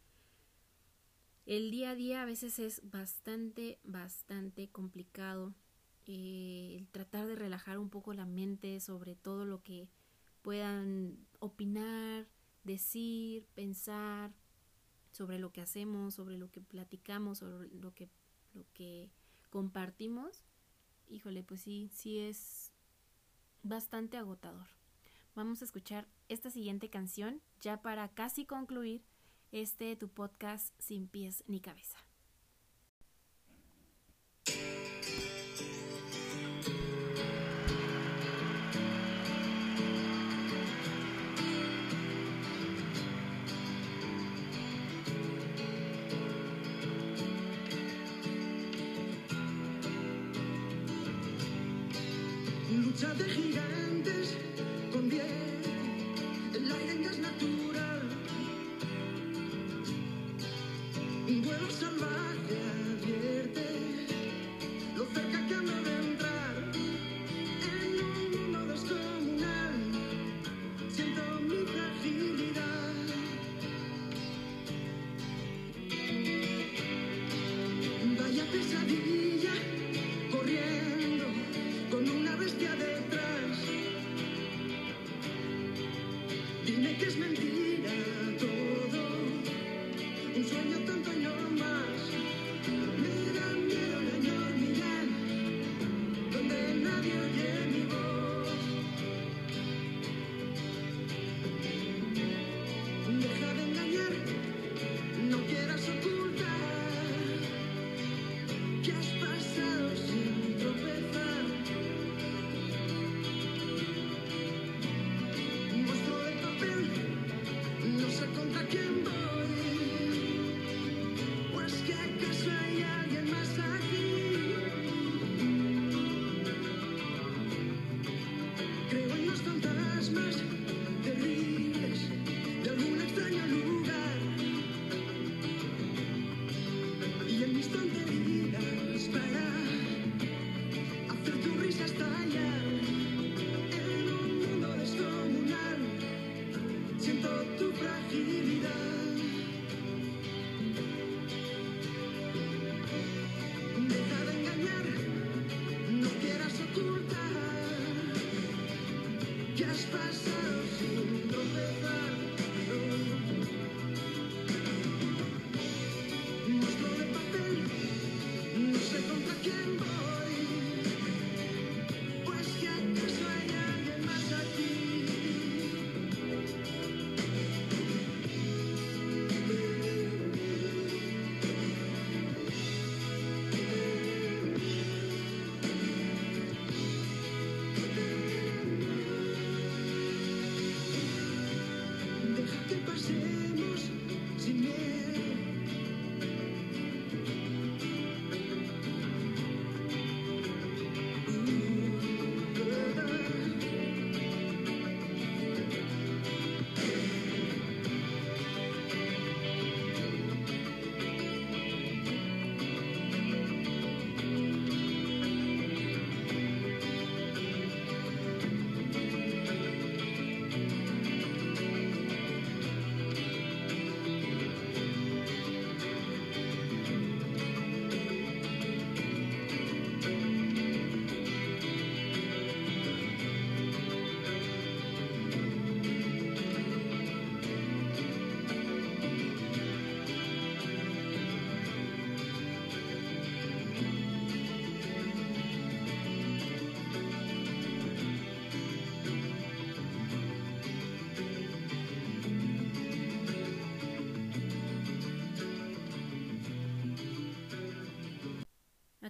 el día a día a veces es bastante, bastante complicado eh, el tratar de relajar un poco la mente sobre todo lo que puedan opinar, decir, pensar sobre lo que hacemos, sobre lo que platicamos, sobre lo que, lo que compartimos. Híjole, pues sí, sí es bastante agotador. Vamos a escuchar esta siguiente canción ya para casi concluir este tu podcast sin pies ni cabeza.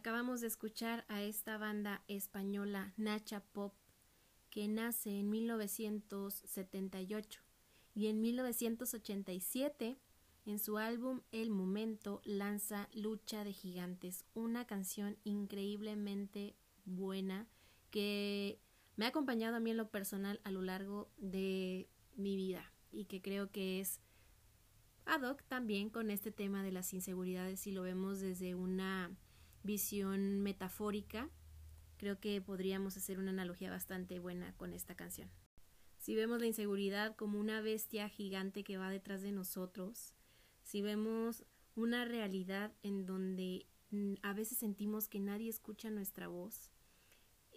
Acabamos de escuchar a esta banda española Nacha Pop que nace en 1978 y en 1987 en su álbum El Momento lanza Lucha de Gigantes, una canción increíblemente buena que me ha acompañado a mí en lo personal a lo largo de mi vida y que creo que es ad hoc también con este tema de las inseguridades si lo vemos desde una visión metafórica creo que podríamos hacer una analogía bastante buena con esta canción si vemos la inseguridad como una bestia gigante que va detrás de nosotros si vemos una realidad en donde mm, a veces sentimos que nadie escucha nuestra voz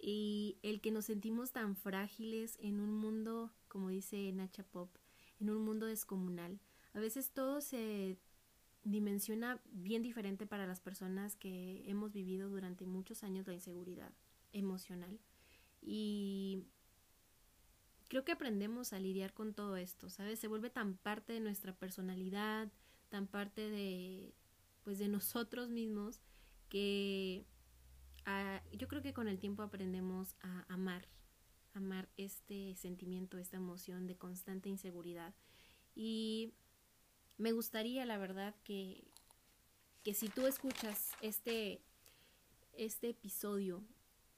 y el que nos sentimos tan frágiles en un mundo, como dice Nacha Pop, en un mundo descomunal. A veces todo se dimensiona bien diferente para las personas que hemos vivido durante muchos años la inseguridad emocional. Y creo que aprendemos a lidiar con todo esto, ¿sabes? Se vuelve tan parte de nuestra personalidad, tan parte de pues de nosotros mismos que yo creo que con el tiempo aprendemos a amar, amar este sentimiento, esta emoción de constante inseguridad. Y me gustaría, la verdad, que, que si tú escuchas este, este episodio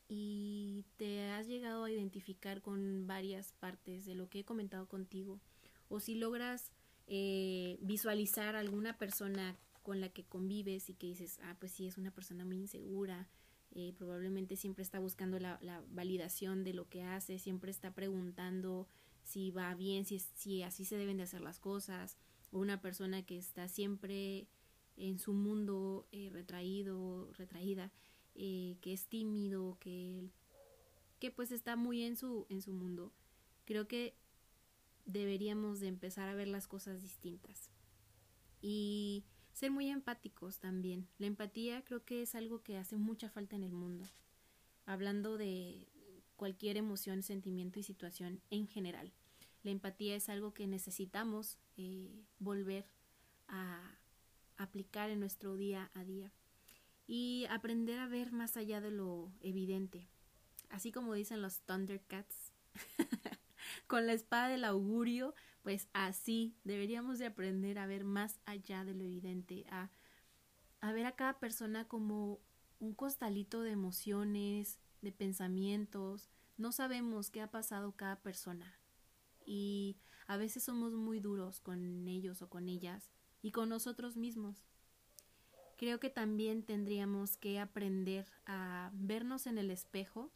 y te has llegado a identificar con varias partes de lo que he comentado contigo, o si logras eh, visualizar alguna persona con la que convives y que dices, ah, pues sí, es una persona muy insegura, eh, probablemente siempre está buscando la, validación de lo que hace, siempre está preguntando si va bien, si, si así se deben de hacer las cosas, o una persona que está siempre en su mundo eh, retraído, retraída, eh, que es tímido, que, que pues está muy en su, en su mundo. Creo que deberíamos de empezar a ver las cosas distintas. Y ser muy empáticos también. La empatía creo que es algo que hace mucha falta en el mundo. Hablando de cualquier emoción, sentimiento y situación en general. La empatía es algo que necesitamos eh, volver a aplicar en nuestro día a día y aprender a ver más allá de lo evidente. Así como dicen los Thundercats, con la espada del augurio, pues así deberíamos de aprender a ver más allá de lo evidente, a, a ver a cada persona como un costalito de emociones, de pensamientos. No sabemos qué ha pasado cada persona. Y a veces somos muy duros con ellos o con ellas y con nosotros mismos. Creo que también tendríamos que aprender a vernos en el espejo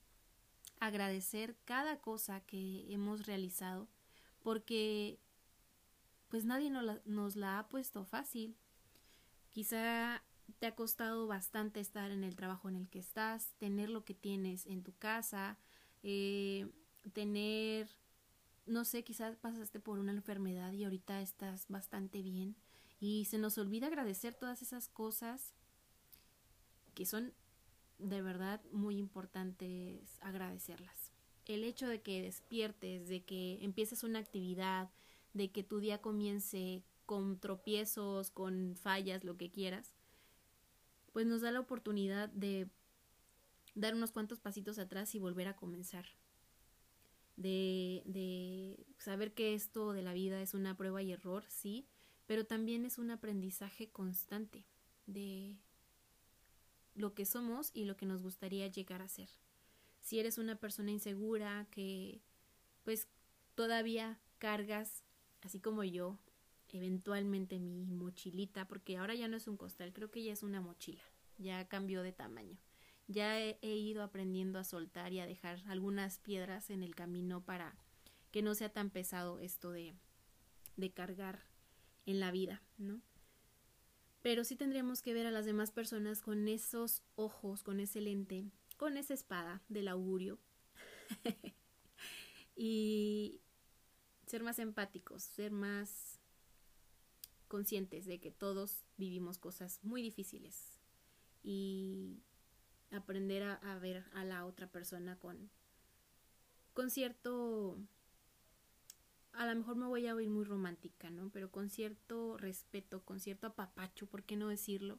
agradecer cada cosa que hemos realizado porque pues nadie nos la, ha puesto fácil. Quizá te ha costado bastante estar en el trabajo en el que estás, tener lo que tienes en tu casa, eh, tener, no sé, quizás pasaste por una enfermedad y ahorita estás bastante bien y se nos olvida agradecer todas esas cosas que son de verdad muy importantes agradecerlas. El hecho de que despiertes, de que empieces una actividad, de que tu día comience con tropiezos, con fallas, lo que quieras, pues nos da la oportunidad de dar unos cuantos pasitos atrás y volver a comenzar. De, de saber que esto de la vida es una prueba y error, sí, pero también es un aprendizaje constante de lo que somos y lo que nos gustaría llegar a ser. Si eres una persona insegura que pues todavía cargas, así como yo, eventualmente mi mochilita, porque ahora ya no es un costal, creo que ya es una mochila, ya cambió de tamaño. Ya he, ido aprendiendo a soltar y a dejar algunas piedras en el camino para que no sea tan pesado esto de, de cargar en la vida, ¿no? Pero sí tendríamos que ver a las demás personas con esos ojos, con ese lente, con esa espada del augurio. y ser más empáticos, ser más conscientes de que todos vivimos cosas muy difíciles y aprender a, ver a la otra persona con, con cierto a lo mejor me voy a oír muy romántica, ¿no? Pero con cierto respeto, con cierto apapacho, ¿por qué no decirlo?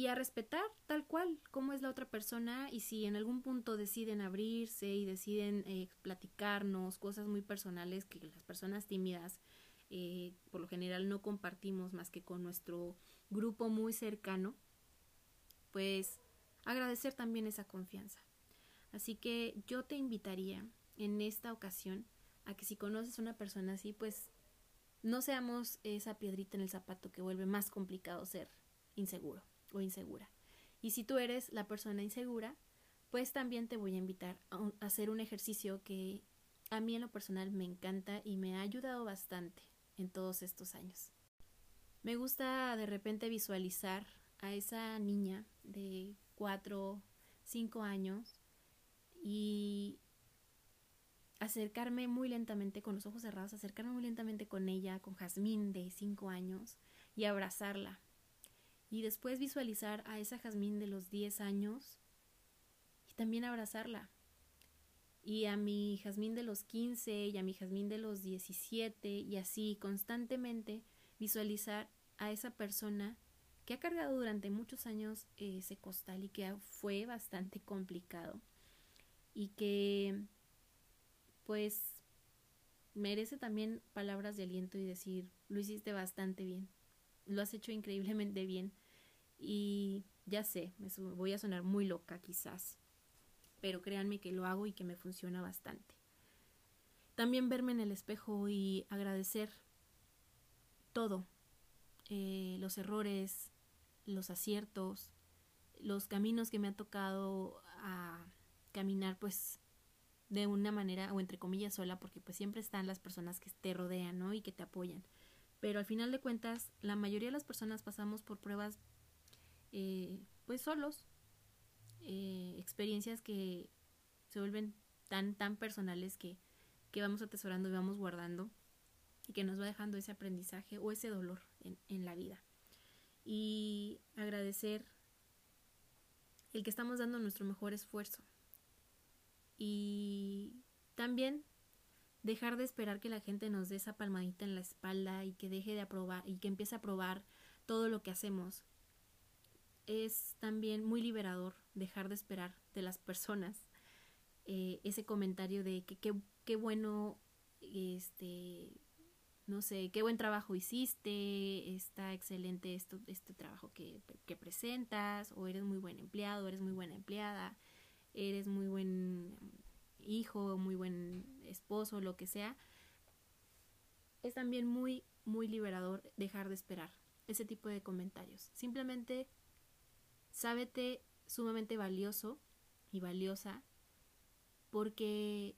y a respetar tal cual cómo es la otra persona y si en algún punto deciden abrirse y deciden eh, platicarnos cosas muy personales que las personas tímidas eh, por lo general no compartimos más que con nuestro grupo muy cercano, pues agradecer también esa confianza. Así que yo te invitaría en esta ocasión a que si conoces a una persona así, pues no seamos esa piedrita en el zapato que vuelve más complicado ser inseguro o insegura. Y si tú eres la persona insegura, pues también te voy a invitar a, hacer un ejercicio que a mí en lo personal me encanta y me ha ayudado bastante en todos estos años. Me gusta de repente visualizar a esa niña de cuatro, cinco años y acercarme muy lentamente con los ojos cerrados, acercarme muy lentamente con ella, con Jazmín de cinco años y abrazarla y después visualizar a esa Jazmín de los 10 años y también abrazarla. Y a mi Jazmín de los 15 y a mi Jazmín de los 17 y así constantemente visualizar a esa persona que ha cargado durante muchos años ese costal y que fue bastante complicado y que pues merece también palabras de aliento y decir lo hiciste bastante bien lo has hecho increíblemente bien y ya sé, me voy a sonar muy loca quizás, pero créanme que lo hago y que me funciona bastante. También verme en el espejo y agradecer todo, eh, los errores, los aciertos, los caminos que me ha tocado a caminar pues de una manera o entre comillas sola porque pues siempre están las personas que te rodean ¿no? y que te apoyan pero al final de cuentas la mayoría de las personas pasamos por pruebas eh, pues solos, eh, experiencias que se vuelven tan, tan personales que, que vamos atesorando y vamos guardando y que nos va dejando ese aprendizaje o ese dolor en, en la vida. Y agradecer el que estamos dando nuestro mejor esfuerzo. Y también dejar de esperar que la gente nos dé esa palmadita en la espalda y que deje de aprobar y que empiece a aprobar todo lo que hacemos es también muy liberador dejar de esperar de las personas eh, ese comentario de que qué bueno, este, no sé, qué buen trabajo hiciste, está excelente esto, este trabajo que, que presentas, o eres muy buen empleado, eres muy buena empleada, eres muy buen hijo, muy buen esposo, lo que sea. Es también muy, muy liberador dejar de esperar ese tipo de comentarios. Simplemente sábete sumamente valioso y valiosa porque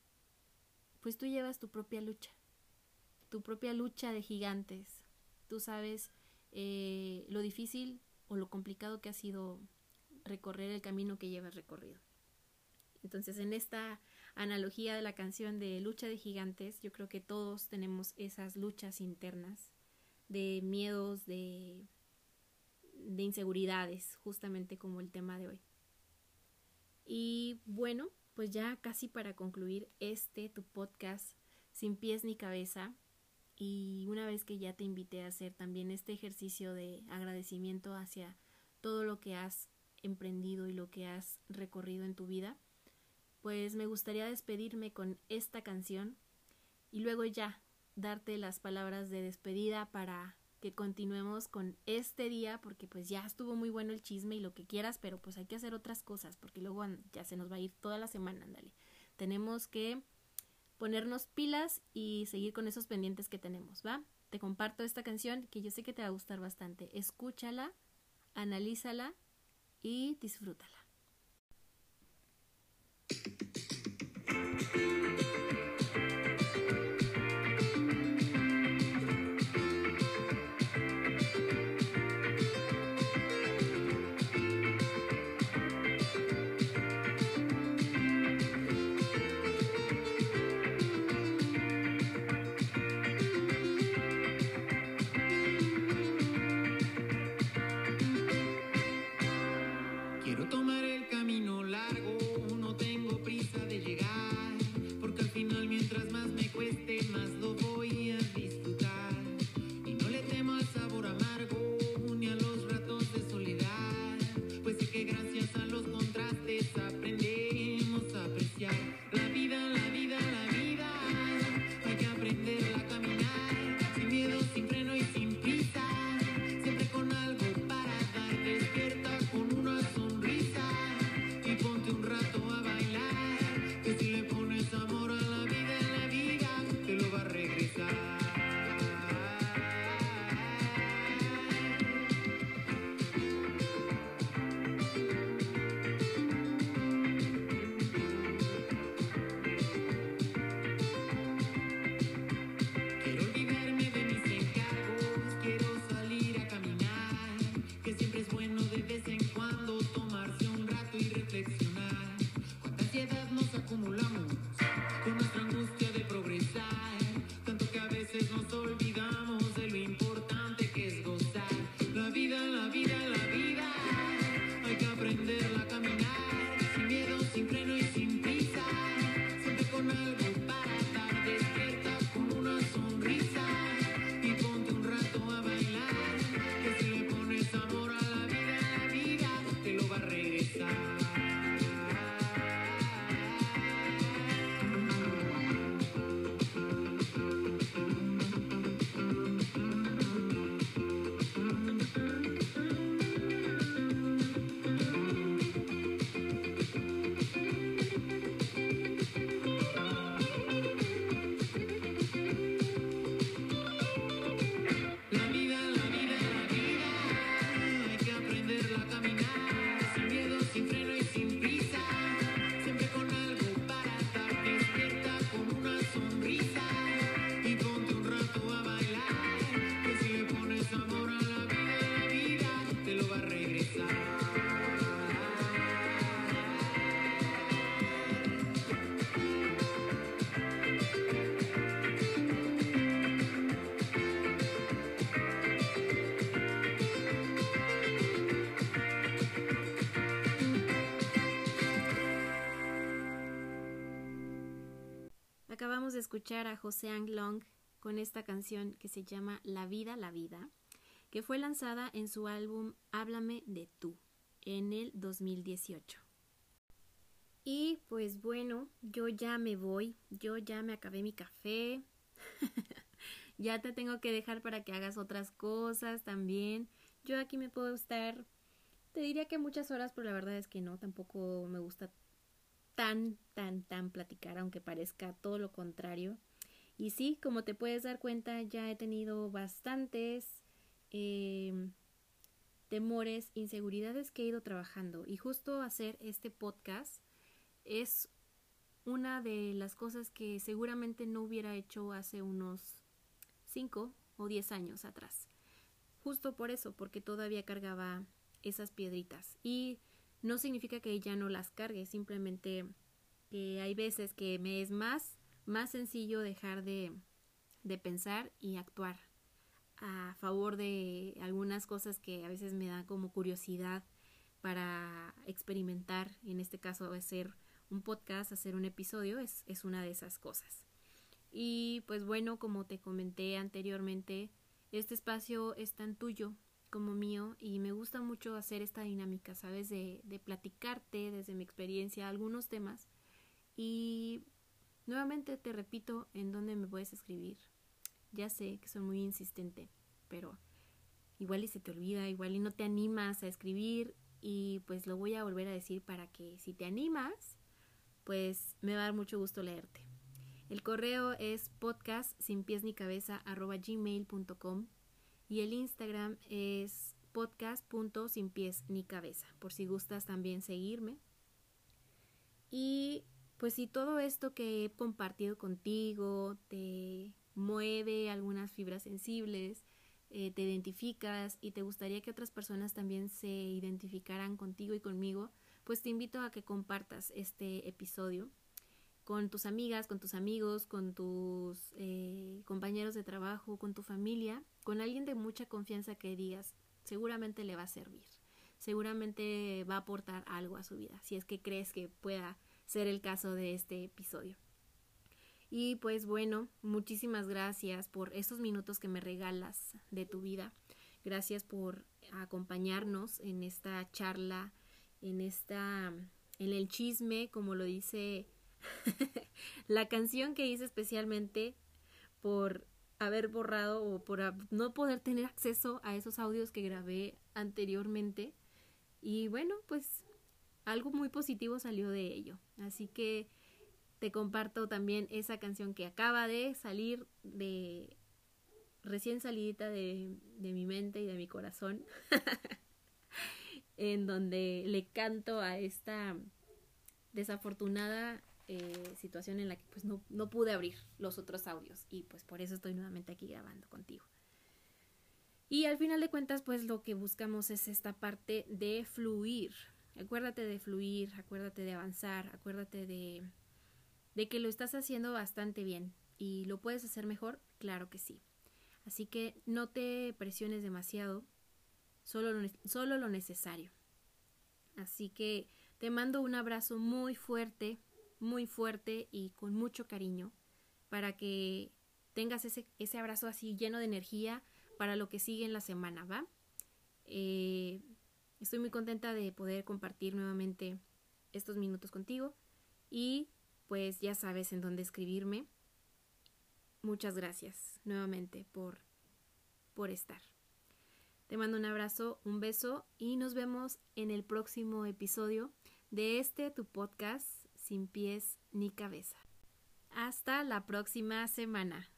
pues tú llevas tu propia lucha, tu propia lucha de gigantes. Tú sabes eh, lo difícil o lo complicado que ha sido recorrer el camino que llevas recorrido. Entonces, en esta analogía de la canción de lucha de gigantes, yo creo que todos tenemos esas luchas internas de miedos, de de inseguridades, justamente como el tema de hoy. Y bueno, pues ya casi para concluir este tu podcast sin pies ni cabeza y una vez que ya te invité a hacer también este ejercicio de agradecimiento hacia todo lo que has emprendido y lo que has recorrido en tu vida, pues me gustaría despedirme con esta canción y luego ya darte las palabras de despedida para que continuemos con este día porque pues ya estuvo muy bueno el chisme y lo que quieras, pero pues hay que hacer otras cosas porque luego ya se nos va a ir toda la semana, ándale. Tenemos que ponernos pilas y seguir con esos pendientes que tenemos, ¿va? Te comparto esta canción que yo sé que te va a gustar bastante. Escúchala, analízala y disfrútala. Escuchar a José Ang Long con esta canción que se llama La vida, la vida, que fue lanzada en su álbum Háblame de tú en el 2018. Y pues bueno, yo ya me voy, yo ya me acabé mi café, ya te tengo que dejar para que hagas otras cosas también. Yo aquí me puedo estar, te diría que muchas horas, pero la verdad es que no, tampoco me gusta tan, tan, tan platicar, aunque parezca todo lo contrario. Y sí, como te puedes dar cuenta, ya he tenido bastantes eh, temores, inseguridades que he ido trabajando. Y justo hacer este podcast es una de las cosas que seguramente no hubiera hecho hace unos 5 o 10 años atrás. Justo por eso, porque todavía cargaba esas piedritas. Y no significa que ya no las cargue, simplemente que hay veces que me es más, más sencillo dejar de, de pensar y actuar a favor de algunas cosas que a veces me dan como curiosidad para experimentar, en este caso hacer un podcast, hacer un episodio, es, es una de esas cosas. Y pues bueno, como te comenté anteriormente, este espacio es tan tuyo como mío y me gusta mucho hacer esta dinámica, ¿sabes? De, platicarte desde mi experiencia algunos temas. Y nuevamente te repito en dónde me puedes escribir. Ya sé que soy muy insistente, pero igual y se te olvida, igual y no te animas a escribir y pues lo voy a volver a decir para que si te animas, pues me va a dar mucho gusto leerte. El correo es podcast y el Instagram es sin pies ni cabeza, por si gustas también seguirme. Y pues si todo esto que he compartido contigo te mueve algunas fibras sensibles, eh, te identificas y te gustaría que otras personas también se identificaran contigo y conmigo, pues te invito a que compartas este episodio con tus amigas, con tus amigos, con tus eh, compañeros de trabajo, con tu familia, con alguien de mucha confianza que digas, seguramente le va a servir, seguramente va a aportar algo a su vida, si es que crees que pueda ser el caso de este episodio. Y pues bueno, muchísimas gracias por esos minutos que me regalas de tu vida. Gracias por acompañarnos en esta charla, en esta en el chisme, como lo dice la canción que hice especialmente por haber borrado o por no poder tener acceso a esos audios que grabé anteriormente. Y bueno, pues algo muy positivo salió de ello. Así que te comparto también esa canción que acaba de salir de recién salidita de, de mi mente y de mi corazón. en donde le canto a esta desafortunada eh, situación en la que pues no, no pude abrir los otros audios y pues por eso estoy nuevamente aquí grabando contigo. Y al final de cuentas pues lo que buscamos es esta parte de fluir. Acuérdate de fluir, acuérdate de avanzar, acuérdate de, de que lo estás haciendo bastante bien y lo puedes hacer mejor, claro que sí. Así que no te presiones demasiado, solo lo, solo lo necesario. Así que te mando un abrazo muy fuerte, muy fuerte y con mucho cariño para que tengas ese, ese abrazo así lleno de energía para lo que sigue en la semana, ¿va? Eh, estoy muy contenta de poder compartir nuevamente estos minutos contigo y pues ya sabes en dónde escribirme. Muchas gracias nuevamente por, por estar. Te mando un abrazo, un beso y nos vemos en el próximo episodio de este tu podcast sin pies ni cabeza. Hasta la próxima semana.